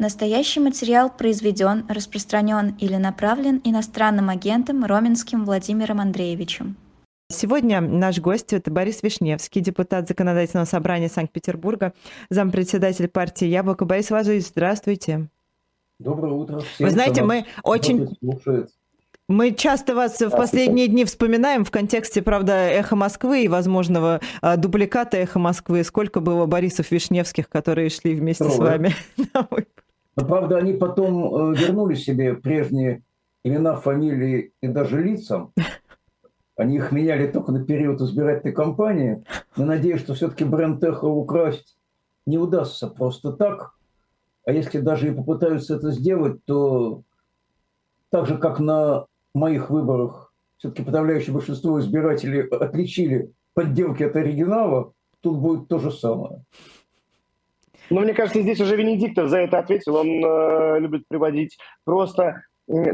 Настоящий материал произведен, распространен или направлен иностранным агентом Роменским Владимиром Андреевичем. Сегодня наш гость – это Борис Вишневский, депутат Законодательного собрания Санкт-Петербурга, зампредседатель партии «Яблоко». Борис Владимирович, здравствуйте. Доброе утро всем. Вы знаете, мы очень... Мы часто вас в последние дни вспоминаем в контексте, правда, «Эхо Москвы» и возможного а, дубликата «Эхо Москвы». Сколько было Борисов Вишневских, которые шли вместе Трое. с вами? Но, правда, они потом э, вернули себе прежние имена, фамилии и даже лица. Они их меняли только на период избирательной кампании. Но надеюсь, что все-таки бренд «Эхо» украсть не удастся просто так. А если даже и попытаются это сделать, то так же, как на моих выборах все-таки подавляющее большинство избирателей отличили подделки от оригинала, тут будет то же самое. Ну, мне кажется, здесь уже Венедиктов за это ответил. Он э, любит приводить просто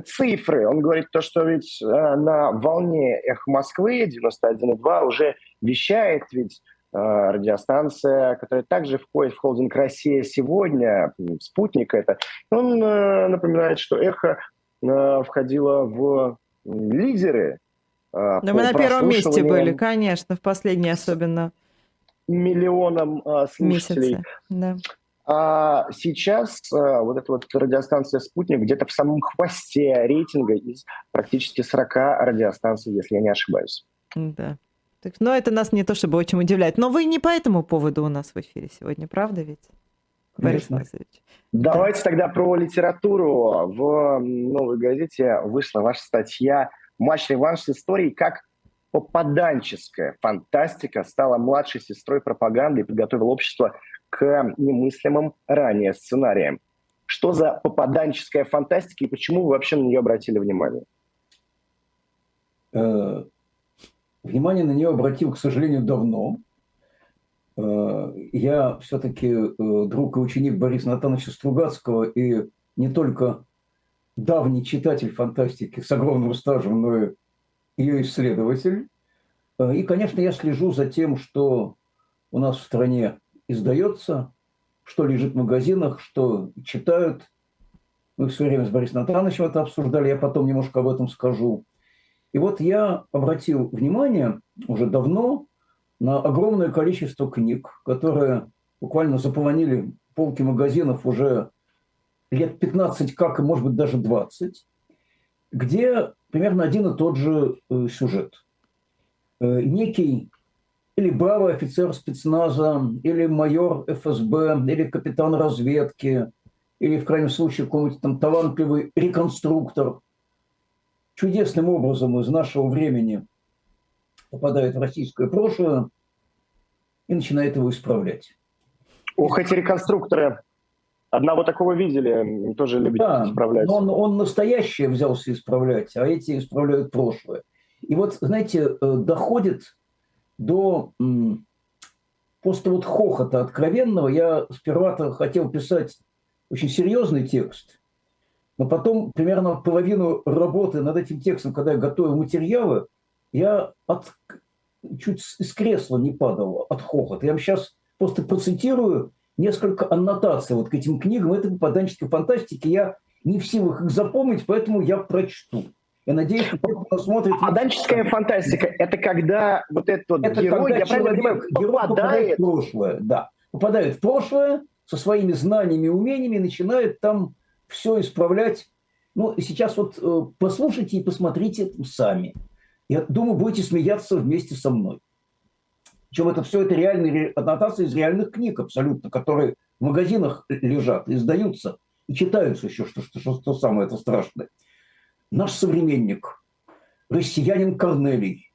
цифры. Он говорит то, что ведь э, на волне «Эх Москвы» 91,2 уже вещает ведь э, радиостанция, которая также входит в холдинг «Россия сегодня», «Спутник» это. Он э, напоминает, что «Эхо» Э, входила в лидеры. Э, да мы на первом месте были, конечно, в последней особенно. Миллионам э, слушателей. Да. А сейчас вот эта вот радиостанция «Спутник» где-то в самом хвосте рейтинга из практически 40 радиостанций, если я не ошибаюсь. Да. Так, но это нас не то чтобы очень удивляет. Но вы не по этому поводу у нас в эфире сегодня, правда ведь? Борис Васильевич. Давайте да. тогда про литературу. В «Новой газете» вышла ваша статья «Матч-реванш с историей. Как попаданческая фантастика стала младшей сестрой пропаганды и подготовила общество к немыслимым ранее сценариям». Что за попаданческая фантастика и почему вы вообще на нее обратили внимание? Э, внимание на нее обратил, к сожалению, давно. Э, я все-таки э, друг и ученик Бориса Натановича Стругацкого и не только давний читатель фантастики с огромным стажем, но и ее исследователь. Э, и, конечно, я слежу за тем, что у нас в стране издается, что лежит в магазинах, что читают. Мы все время с Борисом Натановичем это обсуждали, я потом немножко об этом скажу. И вот я обратил внимание уже давно на огромное количество книг, которые буквально заполонили полки магазинов уже лет 15 как, и может быть даже 20, где примерно один и тот же э, сюжет. Э, некий или бравый офицер спецназа, или майор ФСБ, или капитан разведки, или в крайнем случае какой-нибудь там талантливый реконструктор чудесным образом из нашего времени попадает в российское прошлое и начинает его исправлять. Ох, эти реконструкторы. Одного такого видели, тоже любят да, исправлять. Он, он настоящее взялся исправлять, а эти исправляют прошлое. И вот, знаете, э, доходит до просто вот хохота откровенного. Я сперва-то хотел писать очень серьезный текст, но потом примерно половину работы над этим текстом, когда я готовил материалы, я от, чуть из кресла не падал от хохота. Я вам сейчас просто процитирую несколько аннотаций вот к этим книгам. Это попаданческой фантастики. Я не в силах их запомнить, поэтому я прочту. Я надеюсь, что кто посмотрит... Попаданческая фантастика – это когда вот этот вот это герой, я человек, понимаю, герой попадает... в прошлое. Да, попадает в прошлое со своими знаниями и умениями, начинает там все исправлять. Ну, сейчас вот э, послушайте и посмотрите сами. Я думаю, будете смеяться вместе со мной. Причем это все это реальные аннотации из реальных книг абсолютно, которые в магазинах лежат, издаются и читаются еще, что, что, что, что самое это страшное. Наш современник, россиянин Корнелий,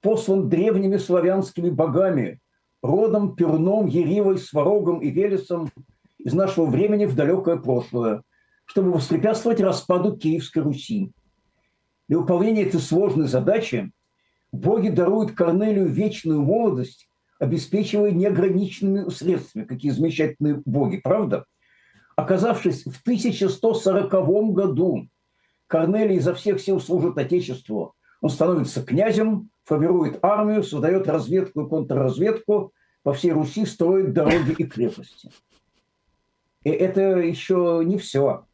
послан древними славянскими богами, родом, перном, еривой, сварогом и велесом из нашего времени в далекое прошлое, чтобы воспрепятствовать распаду Киевской Руси. Для выполнения этой сложной задачи боги даруют Корнелию вечную молодость, обеспечивая неограниченными средствами. Какие замечательные боги, правда? Оказавшись в 1140 году, Корнелий изо всех сил служит Отечеству. Он становится князем, формирует армию, создает разведку и контрразведку, по всей Руси строит дороги и крепости. это еще не все.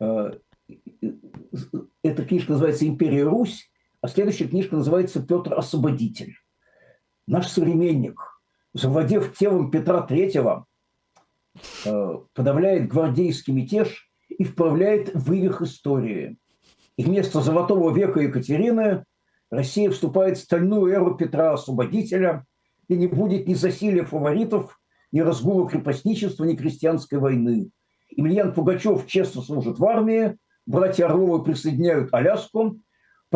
Э, эта книжка называется «Империя Русь», а следующая книжка называется «Петр Освободитель». Наш современник, завладев телом Петра Третьего, э, подавляет гвардейский мятеж и вправляет в их истории. И вместо золотого века Екатерины Россия вступает в стальную эру Петра Освободителя, и не будет ни засилия фаворитов, ни разгула крепостничества, ни крестьянской войны. Емельян Пугачев честно служит в армии, братья Орловы присоединяют Аляску,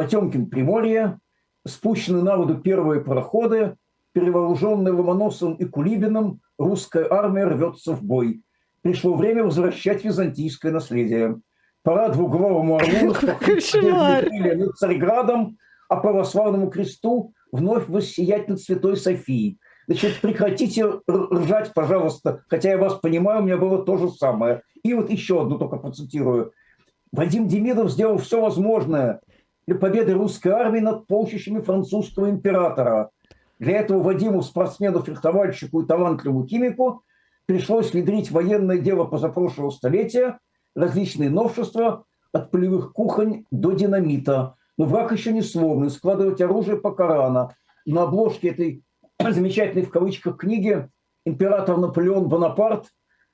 Потемкин – Приморье, спущены на воду первые пароходы, перевооруженные Ломоносовым и Кулибиным, русская армия рвется в бой. Пришло время возвращать византийское наследие. Пора двуглавому орлу над Царьградом, а православному кресту вновь воссиять над Святой Софией. Значит, прекратите ржать, пожалуйста, хотя я вас понимаю, у меня было то же самое. И вот еще одну только процитирую. Вадим Демидов сделал все возможное победы русской армии над полчищами французского императора. Для этого Вадиму, спортсмену, фехтовальщику и талантливому химику пришлось внедрить военное дело позапрошлого столетия, различные новшества от полевых кухонь до динамита. Но враг еще не сломлен, складывать оружие пока рано. На обложке этой замечательной в кавычках книги император Наполеон Бонапарт,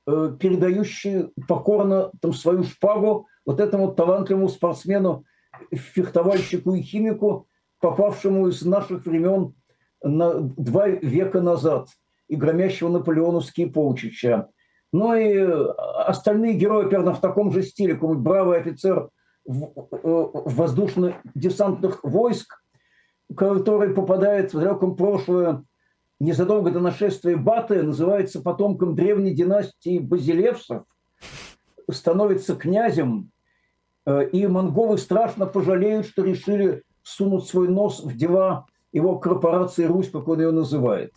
э, передающий покорно там, свою шпагу вот этому талантливому спортсмену, фехтовальщику и химику, попавшему из наших времен на два века назад и громящего наполеоновские полчища. Но и э, остальные герои примерно в таком же стиле, какой-нибудь бравый офицер э, воздушно-десантных войск, который попадает в далеком прошлое незадолго до нашествия Баты, называется потомком древней династии Базилевсов, становится князем, и монголы страшно пожалеют, что решили сунуть свой нос в дела его корпорации Русь, как он ее называет.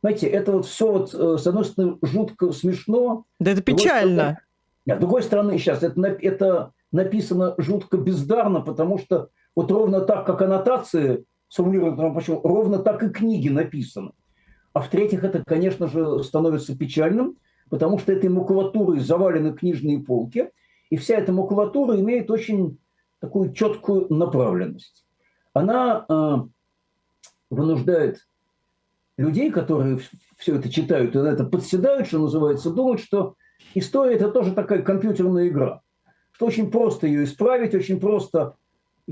Знаете, это вот все вот, э, с одной стороны, жутко смешно. Да это печально. С другой стороны, сейчас это, это написано жутко бездарно, потому что вот ровно так, как аннотации сформулированы, почему, ровно так и книги написаны. А в-третьих, это, конечно же, становится печальным, потому что этой макулатурой завалены книжные полки, и вся эта макулатура имеет очень такую четкую направленность. Она э, вынуждает людей, которые все это читают и на это подседают, что называется, думать, что история – это тоже такая компьютерная игра, что очень просто ее исправить, очень просто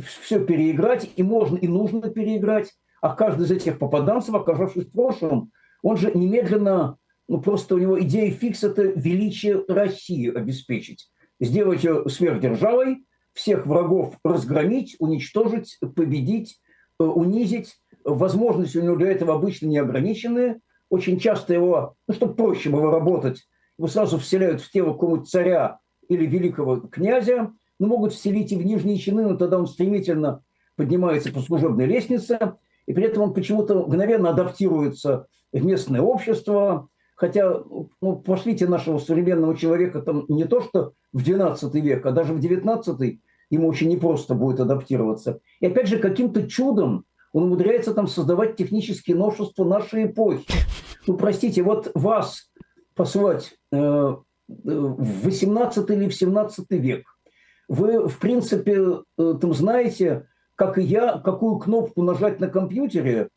все переиграть, и можно, и нужно переиграть, а каждый из этих попаданцев, оказавшись в прошлом, он же немедленно, ну просто у него идея фикс – это величие России обеспечить. Сделать ее сверхдержавой, всех врагов разгромить, уничтожить, победить, э, унизить. Возможности у него для этого обычно неограниченные. Очень часто его, ну, чтобы проще было работать, его сразу вселяют в тело какого-нибудь царя или великого князя, но могут вселить и в нижние чины, но тогда он стремительно поднимается по служебной лестнице, и при этом он почему-то мгновенно адаптируется в местное общество, хотя ну, пошлите нашего современного человека там не то что в 12 век, а даже в 19 ему очень непросто будет адаптироваться. И опять же, каким-то чудом он умудряется там создавать технические новшества нашей эпохи. Ну, простите, вот вас послать э, э в 18 или в 17 век, вы, в принципе, э, там знаете, как и я, какую кнопку нажать на компьютере,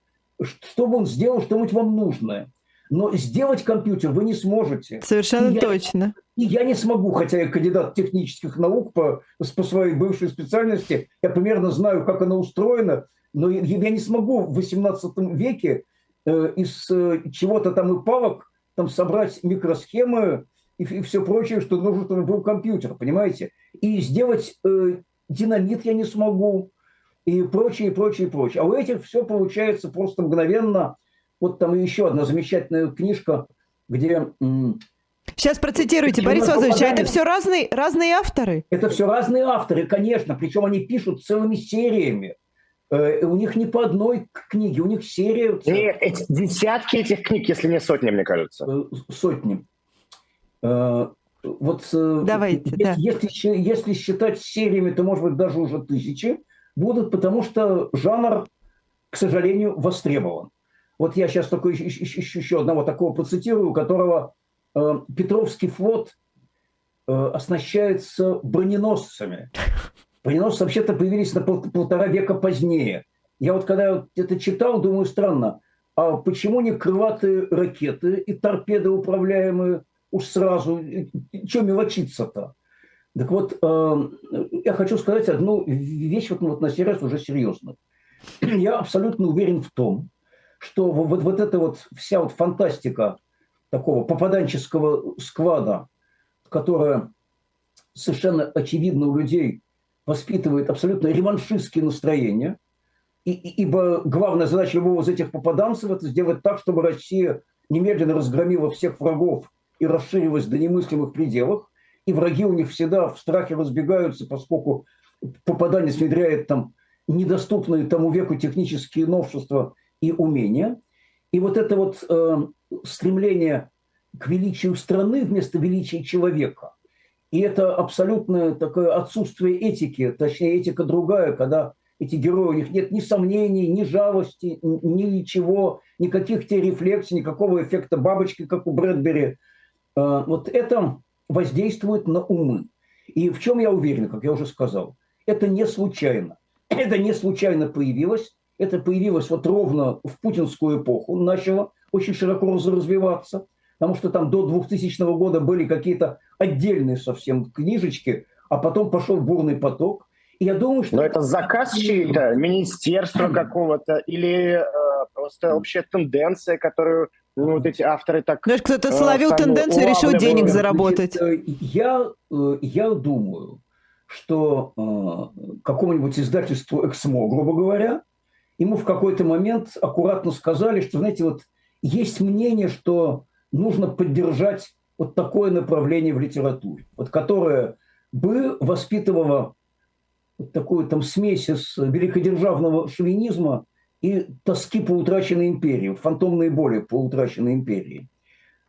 чтобы он сделал что-нибудь вам нужное. Но сделать компьютер вы не сможете. Совершенно и точно. Я, и я не смогу, хотя я кандидат технических наук по, по своей бывшей специальности, я примерно знаю, как оно устроено, но я, я не смогу в 18 веке э, из э, чего-то там и палок там собрать микросхемы и, и все прочее, что нужно, чтобы был компьютер, понимаете? И сделать э, динамит я не смогу, и прочее, и прочее, и прочее. А у этих все получается просто мгновенно. Вот там еще одна замечательная книжка, где... Сейчас процитируйте, Борис Владимирович, а это все разные, разные авторы? Это все разные авторы, конечно, причем они пишут целыми сериями. Э, у них не по одной книге, у них серия... Нет, эти, десятки этих книг, если не сотни, мне кажется. Э, сотни. Э, вот Давайте, если, да. если, если считать сериями, то, может быть, даже уже тысячи будут, потому что жанр, к сожалению, востребован. Вот я сейчас только еще, еще одного такого процитирую, у которого э, Петровский флот оснащается броненосцами. Броненосцы вообще-то появились на пол, полтора века позднее. Я вот когда это читал, думаю, странно, а почему не крылатые ракеты и торпеды управляемые уж сразу? Чем мелочиться-то? Так вот, э, я хочу сказать одну вещь вот, вот на сей раз уже серьезно. Я абсолютно уверен в том, что вот, вот эта вот вся вот фантастика такого попаданческого сквада, которая совершенно очевидно у людей воспитывает абсолютно реваншистские настроения, и, и, ибо главная задача любого из этих попаданцев – это сделать так, чтобы Россия немедленно разгромила всех врагов и расширилась до немыслимых пределов, и враги у них всегда в страхе разбегаются, поскольку попаданец внедряет там недоступные тому веку технические новшества и умения. И вот это вот э, стремление к величию страны вместо величия человека. И это абсолютное такое отсутствие этики, точнее этика другая, когда эти герои, у них нет ни сомнений, ни жалости, ни ничего, никаких те рефлексий, никакого эффекта бабочки, как у Брэдбери. Э, вот это воздействует на умы. И в чем я уверен, как я уже сказал, это не случайно. Это не случайно появилось. Это появилось вот ровно в путинскую эпоху, начало очень широко развиваться, потому что там до 2000 года были какие-то отдельные совсем книжечки, а потом пошел бурный поток. И я думаю, что... Но это заказ чей-то, министерства какого-то, или э, просто общая тенденция, которую ну, вот эти авторы так... Знаешь, кто-то э, словил тенденцию и решил денег заработать. Значит, э, я, э, я думаю, что э, какому-нибудь издательству «Эксмо», грубо говоря, ему в какой-то момент аккуратно сказали, что, знаете, вот есть мнение, что нужно поддержать вот такое направление в литературе, вот которое бы воспитывало вот такую там смесь из великодержавного шовинизма и тоски по утраченной империи, фантомные боли по утраченной империи.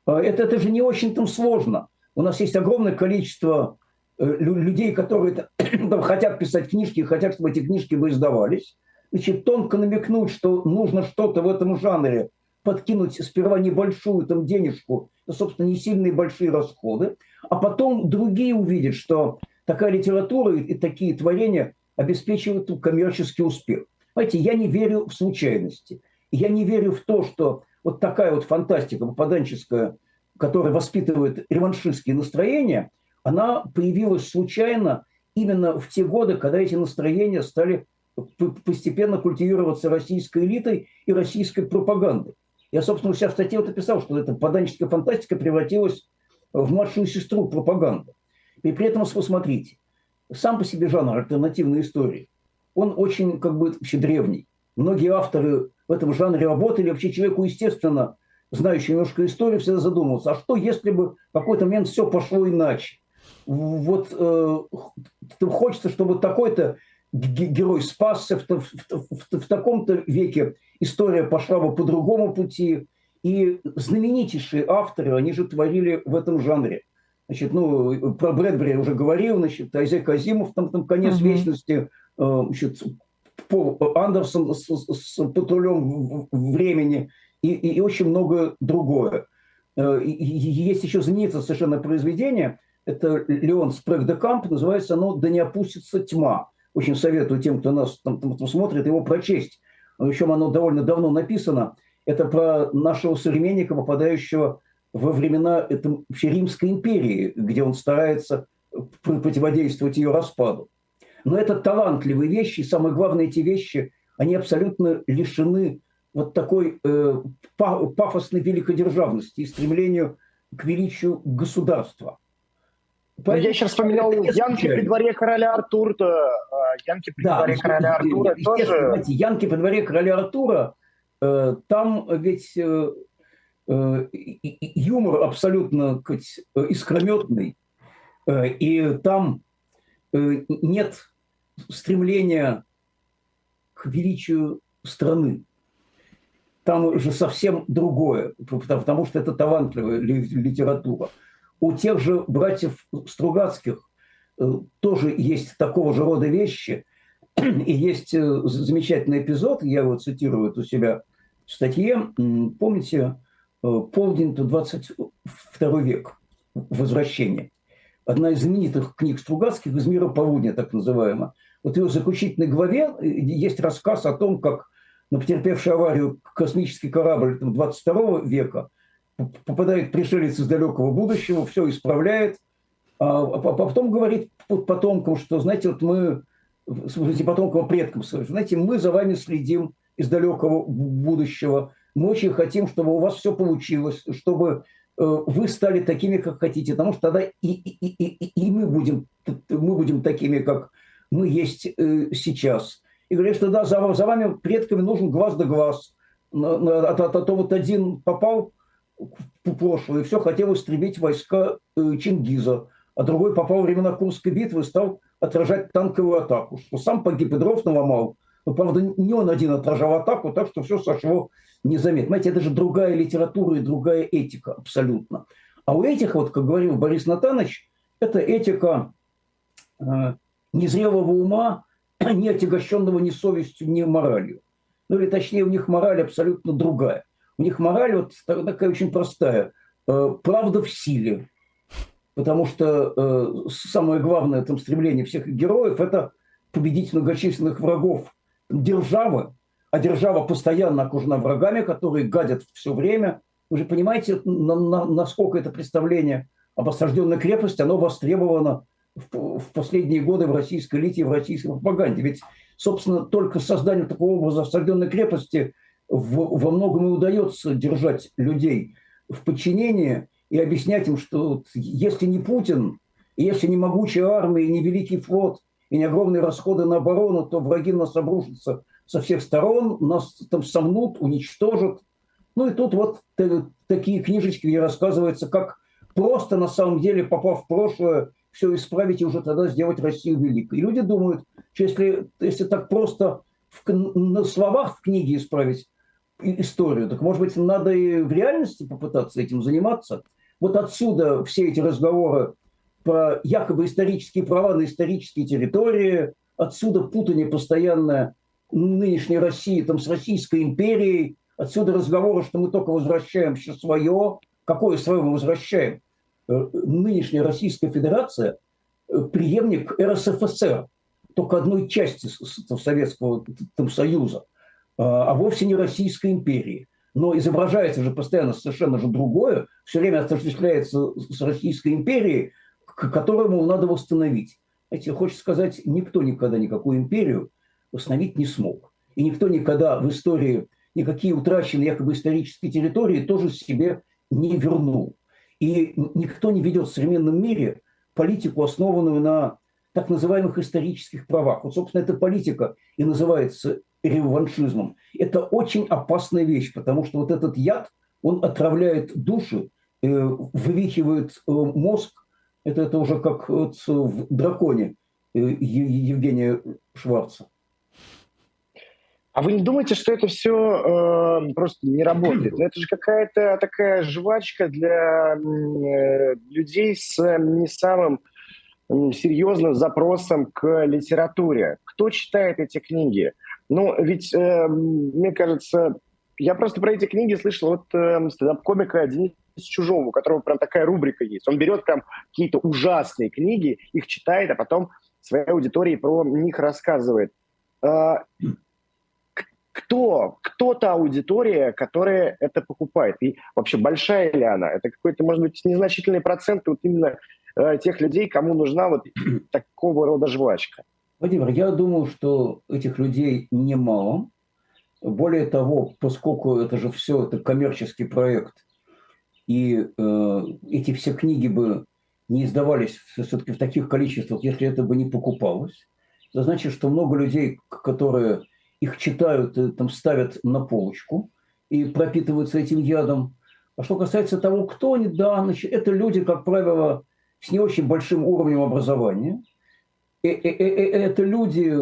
А это, это же не очень там сложно. У нас есть огромное количество э, людей, которые там, хотят писать книжки, хотят, чтобы эти книжки бы издавались. Значит, тонко намекнуть, что нужно что-то в этом жанре подкинуть сперва небольшую там денежку, собственно, не сильные большие расходы, а потом другие увидят, что такая литература и такие творения обеспечивают коммерческий успех. Знаете, я не верю в случайности. Я не верю в то, что вот такая вот фантастика попаданческая, которая воспитывает реваншистские настроения, она появилась случайно именно в те годы, когда эти настроения стали постепенно культивироваться российской элитой и российской пропагандой. Я, собственно, у себя в статье вот описал, что эта поданческая фантастика превратилась в младшую сестру пропаганды. И при этом, посмотрите, сам по себе жанр альтернативной истории, он очень как бы вообще древний. Многие авторы в этом жанре работали. Вообще человеку, естественно, знающий немножко историю, всегда задумывался, а что если бы в какой-то момент все пошло иначе? Вот э, хочется, чтобы такой-то герой спасся в, в, в, в таком-то веке, история пошла бы по другому пути. И знаменитейшие авторы, они же творили в этом жанре. Значит, ну, про Брэдбери я уже говорил, значит, Айзек Азимов, там, там «Конец uh-huh. вечности», э, значит, Пол Андерсон с, с патрулем времени и, и, и очень много другое. Э, есть еще знаменитое совершенно произведение, это Леон Спрэг де Камп, называется оно «Да не опустится тьма». Очень советую тем, кто нас там, там, смотрит, его прочесть. Причем оно довольно давно написано. Это про нашего современника, попадающего во времена это, вообще Римской империи, где он старается противодействовать ее распаду. Но это талантливые вещи, и самое главное, эти вещи, они абсолютно лишены вот такой э, пафосной великодержавности и стремлению к величию государства. Поэтому... Я сейчас вспоминал Янки при дворе короля Артура. Янки при да, дворе короля Артура тоже... Знаете, Янки при дворе короля Артура, э, там ведь э, э, юмор абсолютно искрометный, и там нет стремления к величию страны. Там же совсем другое, потому что это талантливая литература. У тех же братьев Стругацких э, тоже есть такого же рода вещи. И есть э, замечательный эпизод, я его цитирую у себя в статье. Помните, э, полдень, 22 век, возвращение. одна из знаменитых книг Стругацких «Из мира полудня», так называемая. Вот в ее заключительной главе есть рассказ о том, как на потерпевший аварию космический корабль 22 века попадает пришелец из далекого будущего, все исправляет, а, а потом говорит потомкам, что, знаете, вот мы, смотрите, потомкам предкам знаете, мы за вами следим из далекого будущего, мы очень хотим, чтобы у вас все получилось, чтобы э, вы стали такими, как хотите, потому что тогда и, и, и, и мы, будем, мы будем такими, как мы есть э, сейчас. И говорят, что да, за, за вами предками нужен глаз да глаз. А, а, а то вот один попал в прошлое все хотел истребить войска э, Чингиза, а другой попал во времена Курской битвы и стал отражать танковую атаку, что сам погиб и дров наломал, но, правда, не он один отражал атаку, так что все сошло незаметно. Понимаете, это же другая литература и другая этика абсолютно. А у этих, вот, как говорил Борис Натанович, это этика э, незрелого ума, не отягощенного ни совестью, ни моралью. Ну или точнее, у них мораль абсолютно другая. У них мораль вот такая очень простая. Э, правда в силе. Потому что э, самое главное там стремление всех героев – это победить многочисленных врагов державы, а держава постоянно окружена врагами, которые гадят все время. Вы же понимаете, на, на, насколько это представление об осажденной крепости, оно востребовано в, в последние годы в российской элите и в российской пропаганде. Ведь, собственно, только созданию такого образа осажденной крепости в, во многом и удается держать людей в подчинении и объяснять им, что если не Путин, если не могучая армия, не великий флот, и не огромные расходы на оборону, то враги нас обрушатся со всех сторон, нас там сомнут, уничтожат. Ну и тут вот такие книжечки, где рассказывается, как просто на самом деле, попав в прошлое, все исправить и уже тогда сделать Россию великой. И люди думают, что если, если так просто в, на словах в книге исправить историю, так может быть надо и в реальности попытаться этим заниматься. Вот отсюда все эти разговоры про якобы исторические права на исторические территории, отсюда путание постоянное нынешней России там, с Российской империей, отсюда разговоры, что мы только возвращаем все свое. Какое свое мы возвращаем? Э, нынешняя Российская Федерация э, преемник РСФСР, только одной части Советского Союза, а, а вовсе не Российской империи. Но изображается же постоянно совершенно же другое, все время осуществляется с Российской империей, к которому надо восстановить. Знаете, хочется сказать, никто никогда никакую империю восстановить не смог. И никто никогда в истории никакие утраченные якобы исторические территории тоже себе не вернул. И никто не ведет в современном мире политику, основанную на так называемых исторических правах. Вот, собственно, эта политика и называется реваншизмом. Это очень опасная вещь, потому что вот этот яд, он отравляет души, э, вывихивает э, мозг. Это, это уже как в «Драконе» э, Евгения Шварца. А вы не думаете, что это все э, просто не работает? Это же какая-то такая жвачка для э, людей с не самым серьезным запросом к литературе. Кто читает эти книги? Ну, ведь, э, мне кажется, я просто про эти книги слышал от э, стендап-комика Дениса Чужого, у которого прям такая рубрика есть. Он берет прям какие-то ужасные книги, их читает, а потом своей аудитории про них рассказывает. Э, кто, кто та аудитория, которая это покупает? И вообще большая ли она? Это какой-то, может быть, незначительный процент вот именно э, тех людей, кому нужна вот такого рода жвачка. Владимир, я думаю, что этих людей немало. Более того, поскольку это же все это коммерческий проект, и э, эти все книги бы не издавались все-таки в таких количествах, если это бы не покупалось, это значит, что много людей, которые их читают, э, там ставят на полочку и пропитываются этим ядом. А что касается того, кто они, да, значит, это люди, как правило, с не очень большим уровнем образования. И, и, и, это люди,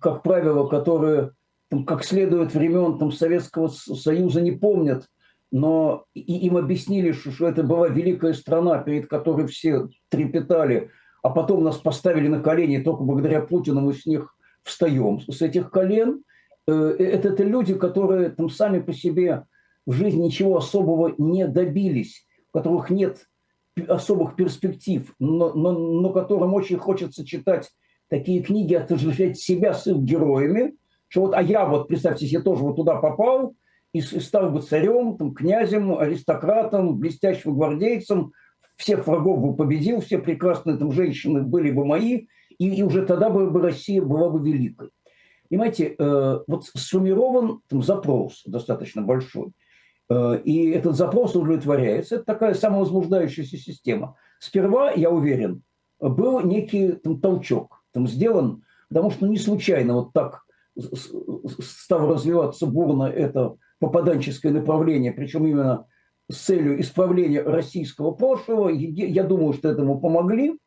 как правило, которые там, как следует времен там, Советского Союза не помнят, но и им объяснили, что, что это была великая страна, перед которой все трепетали, а потом нас поставили на колени, и только благодаря Путину мы с них встаем с этих колен – Э, это, это люди, которые там сами по себе в жизни ничего особого не добились, у которых нет особых перспектив, но, но, но которым очень хочется читать такие книги, отождествлять себя с их героями, что вот, а я вот, представьте себе, тоже вот туда попал и стал бы царем, там, князем, аристократом, блестящим гвардейцем, всех врагов бы победил, все прекрасные там женщины были бы мои, и, и уже тогда бы, бы Россия была бы великой. Понимаете, э, вот сформирован там, запрос достаточно большой, и этот запрос удовлетворяется. Это такая самовозбуждающаяся система. Сперва, я уверен, был некий там, толчок, там, сделан, потому что не случайно вот так стало развиваться бурно это попаданческое направление, причем именно с целью исправления российского прошлого. Я думаю, что этому помогли.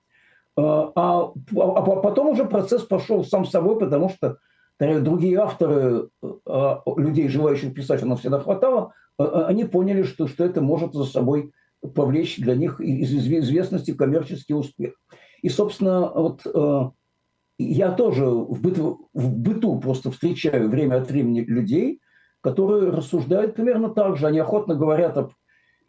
А, а, а потом уже процесс пошел сам собой, потому что другие авторы, а, людей, желающих писать, у нас всегда хватало, а, они поняли, что, что это может за собой повлечь для них из известности коммерческий успех. И, собственно, вот я тоже в быту, в быту просто встречаю время от времени людей, которые рассуждают примерно так же. Они охотно говорят об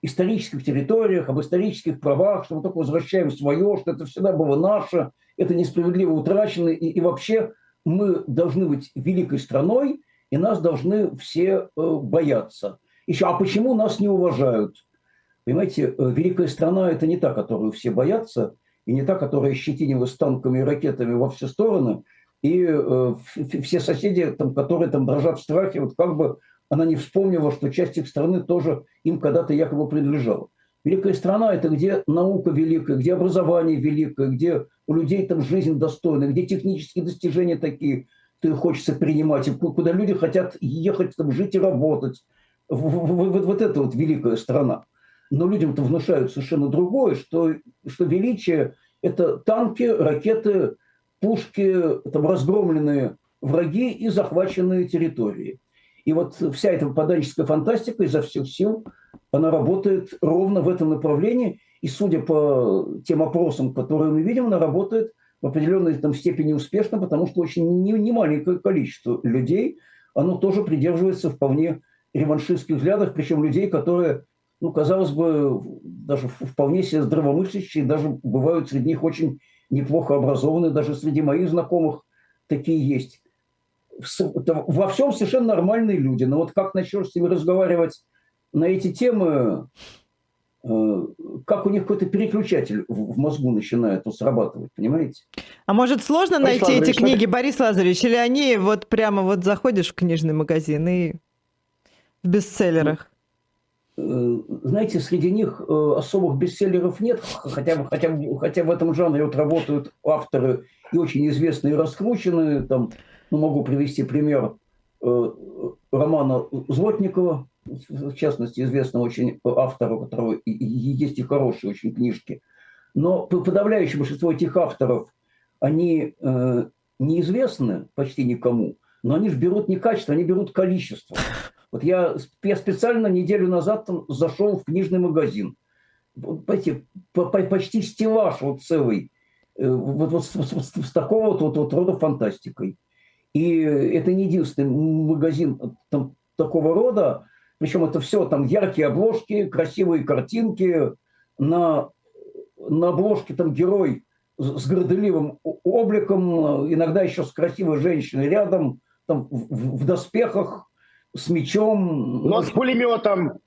исторических территориях, об исторических правах, что мы только возвращаем свое, что это всегда было наше, это несправедливо утрачено, и, и вообще мы должны быть великой страной, и нас должны все э, бояться. Еще, а почему нас не уважают? Понимаете, э, великая страна – это не та, которую все боятся, и не та, которая щетинилась танками и ракетами во все стороны, и э, все соседи, там, которые там дрожат в страхе, вот как бы она не вспомнила, что часть их страны тоже им когда-то якобы принадлежала. Великая страна – это где наука великая, где образование великое, где у людей там жизнь достойная, где технические достижения такие, их хочется принимать, и куда люди хотят ехать, там, жить и работать. Вот, вот это вот великая страна. Но людям-то внушают совершенно другое, что, что величие – это танки, ракеты, пушки, там, разгромленные враги и захваченные территории – и вот вся эта поданческая фантастика изо всех сил, она работает ровно в этом направлении. И судя по тем опросам, которые мы видим, она работает в определенной там, степени успешно, потому что очень немаленькое количество людей, оно тоже придерживается вполне реваншистских взглядов, причем людей, которые, ну, казалось бы, даже вполне себе здравомыслящие, даже бывают среди них очень неплохо образованные, даже среди моих знакомых такие есть во всем совершенно нормальные люди. Но вот как начнешь с ними разговаривать на эти темы, как у них какой-то переключатель в мозгу начинает срабатывать, понимаете? А может сложно Борис найти Лазаревич, эти книги, смотри. Борис Лазаревич, или они вот прямо вот заходишь в книжный магазин и в бестселлерах? Э, знаете, среди них э, особых бестселлеров нет, хотя, хотя, хотя в этом жанре вот работают авторы и очень известные и раскрученные, там, ну, могу привести пример э, романа Злотникова, в частности, известного очень автора, у которого есть и хорошие очень книжки. Но подавляющее большинство этих авторов, они э, неизвестны почти никому, но они же берут не качество, они берут количество. Вот я, я специально неделю назад зашел в книжный магазин. Понимаете, почти стеллаж вот целый, э, вот, вот с, с, с такого вот, вот, вот рода фантастикой. И это не единственный магазин там, такого рода. Причем это все там яркие обложки, красивые картинки. На, на обложке там герой с горделивым обликом, иногда еще с красивой женщиной рядом, там в, в доспехах, с мечом. Но с пулеметом.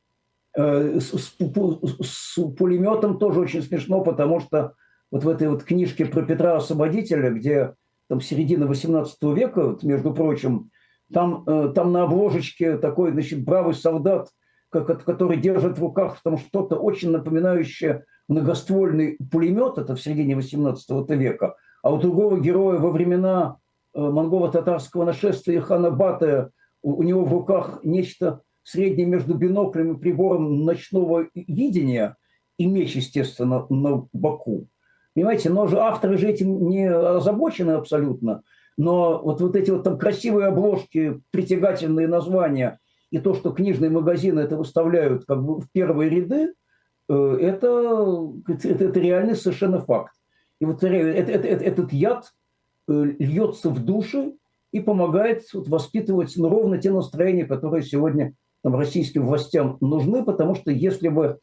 Э, с, с, с пулеметом тоже очень смешно, потому что вот в этой вот книжке про Петра Освободителя, где там, середины 18 века, вот, между прочим, там, э, там на обложечке такой, значит, бравый солдат, как, который держит в руках там что-то очень напоминающее многоствольный пулемет, это в середине 18 века, а у другого героя во времена э, монголо-татарского нашествия хана Батая у, у него в руках нечто среднее между биноклем и прибором ночного видения и меч, естественно, на боку. Понимаете, но же авторы же этим не озабочены абсолютно. Но вот, вот эти вот там красивые обложки, притягательные названия и то, что книжные магазины это выставляют как бы в первые ряды, э, это, это, это реальный совершенно факт. И вот это, это, это, этот яд э, льется в души и помогает вот, воспитывать ну, ровно те настроения, которые сегодня там, российским властям нужны, потому что если бы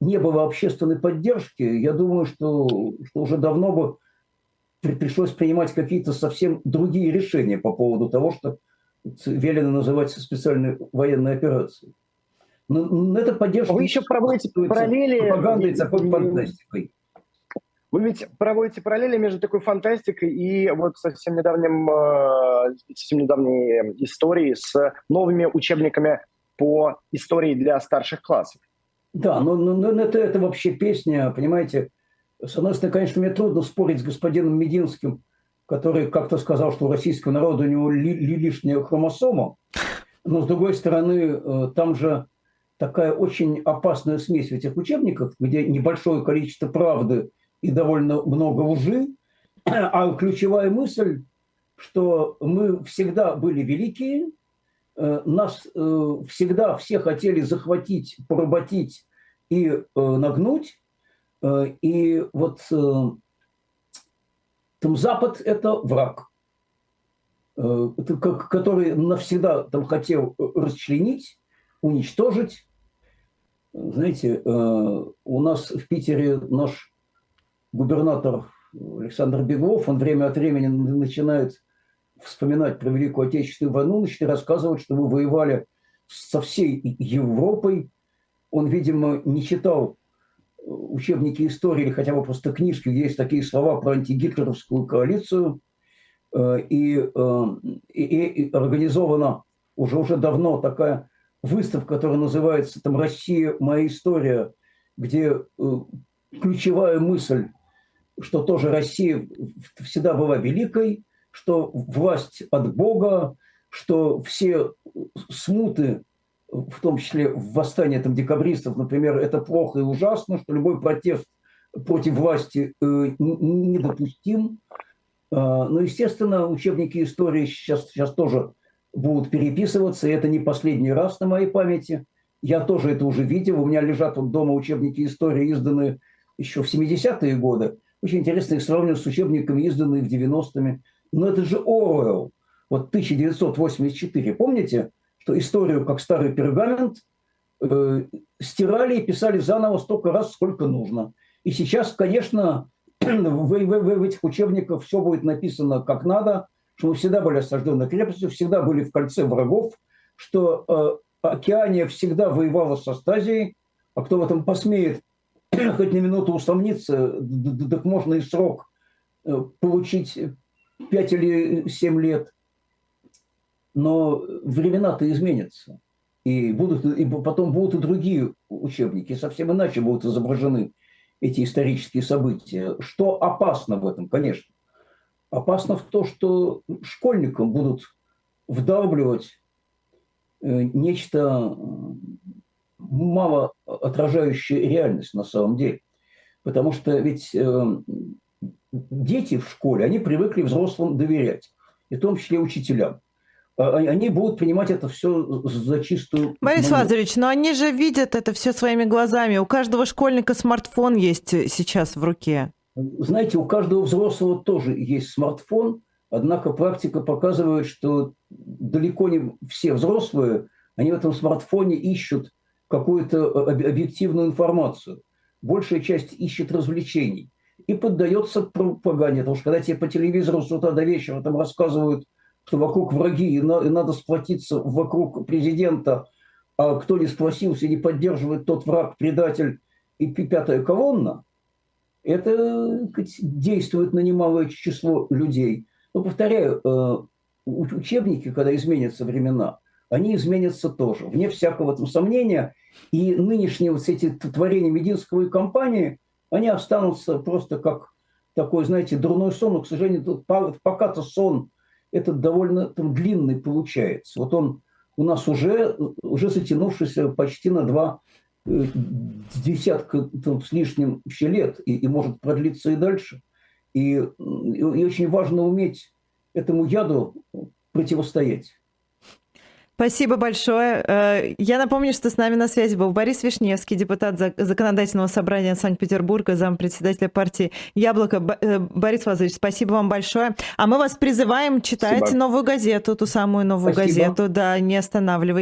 не было общественной поддержки, я думаю, что, что уже давно бы пришлось принимать какие-то совсем другие решения по поводу того, что велено называть специальной военной операцией. Но, это поддержка... Вы еще проводите параллели... Пропагандой, такой фантастикой. Вы ведь проводите параллели между такой фантастикой и вот совсем недавним, э, совсем недавней историей с новыми учебниками по истории для старших классов. Да, но, но, но это, это вообще песня, понимаете. С одной стороны, конечно, мне трудно спорить с господином Мединским, который как-то сказал, что у российского народа у него ли, ли лишняя хромосома. Но, с другой стороны, э, там же такая очень опасная смесь в этих учебниках, где небольшое количество правды и довольно много лжи, а ключевая мысль, что мы всегда были великие, э, нас э, всегда все хотели захватить, поработить и нагнуть. И вот там Запад – это враг, который навсегда там хотел расчленить, уничтожить. Знаете, у нас в Питере наш губернатор Александр Беглов, он время от времени начинает вспоминать про Великую Отечественную войну, начинает рассказывать, что мы воевали со всей Европой. Он, видимо, не читал учебники истории или хотя бы просто книжки, есть такие слова про антигитлеровскую коалицию. Э, и, э, и, и организована уже, уже давно такая выставка, которая называется там «Россия. Моя история», где э, ключевая мысль что тоже Россия всегда была великой, что власть от Бога, что все смуты, в том числе восстание там, декабристов, например, это плохо и ужасно, что любой протест против власти э, недопустим. Э, ну, естественно, учебники истории сейчас, сейчас тоже будут переписываться, и это не последний раз на моей памяти. Я тоже это уже видел. У меня лежат вот дома учебники истории, изданные еще в 70-е годы. Очень интересно их сравнивать с учебниками, изданными в 90-ми. Но это же Оруэлл. Вот 1984. Помните, что историю, как старый пергамент, э, стирали и писали заново столько раз, сколько нужно. И сейчас, конечно, в, в, в, этих учебниках все будет написано как надо, что мы всегда были осаждены крепостью, всегда были в кольце врагов, что э, Океания всегда воевала с Астазией, а кто в этом посмеет хоть на минуту усомниться, так можно и срок э, получить 5 или 7 лет. Но времена-то изменятся. И, будут, и потом будут и другие учебники, совсем иначе будут изображены эти исторические события. Что опасно в этом, конечно? Опасно в том, что школьникам будут вдавливать э, нечто мало отражающая реальность на самом деле. Потому что ведь э, дети в школе, они привыкли взрослым доверять, и в том числе учителям. А, они будут принимать это все за чистую... Борис Лазаревич, но они же видят это все своими глазами. У каждого школьника смартфон есть сейчас в руке. Знаете, у каждого взрослого тоже есть смартфон, однако практика показывает, что далеко не все взрослые, они в этом смартфоне ищут какую-то э, объективную информацию. Большая часть ищет развлечений и поддается пропаганде. Потому что когда тебе по телевизору с утра до вечера там рассказывают, что вокруг враги и, на, и надо сплотиться вокруг президента, а кто не сплотился, не поддерживает тот враг, предатель и пятая колонна, это действует на немалое число людей. Но, повторяю, э, учебники, когда изменятся времена, они изменятся тоже, вне всякого там сомнения. И нынешние вот эти творения Мединского и компании, они останутся просто как такой, знаете, дурной сон. Но, к сожалению, тут пока-то сон этот довольно там, длинный получается. Вот он у нас уже, уже затянувшийся почти на два э, десятка там, с лишним еще лет и, и может продлиться и дальше. И, и очень важно уметь этому яду противостоять. Спасибо большое. Э, я напомню, что с нами на связи был Борис Вишневский, депутат Законодательного собрания Санкт-Петербурга, зампредседателя партии «Яблоко». Э, Борис Владимирович, спасибо вам большое. А мы вас призываем читать спасибо. новую газету, ту самую новую спасибо. газету, да, не останавливайтесь.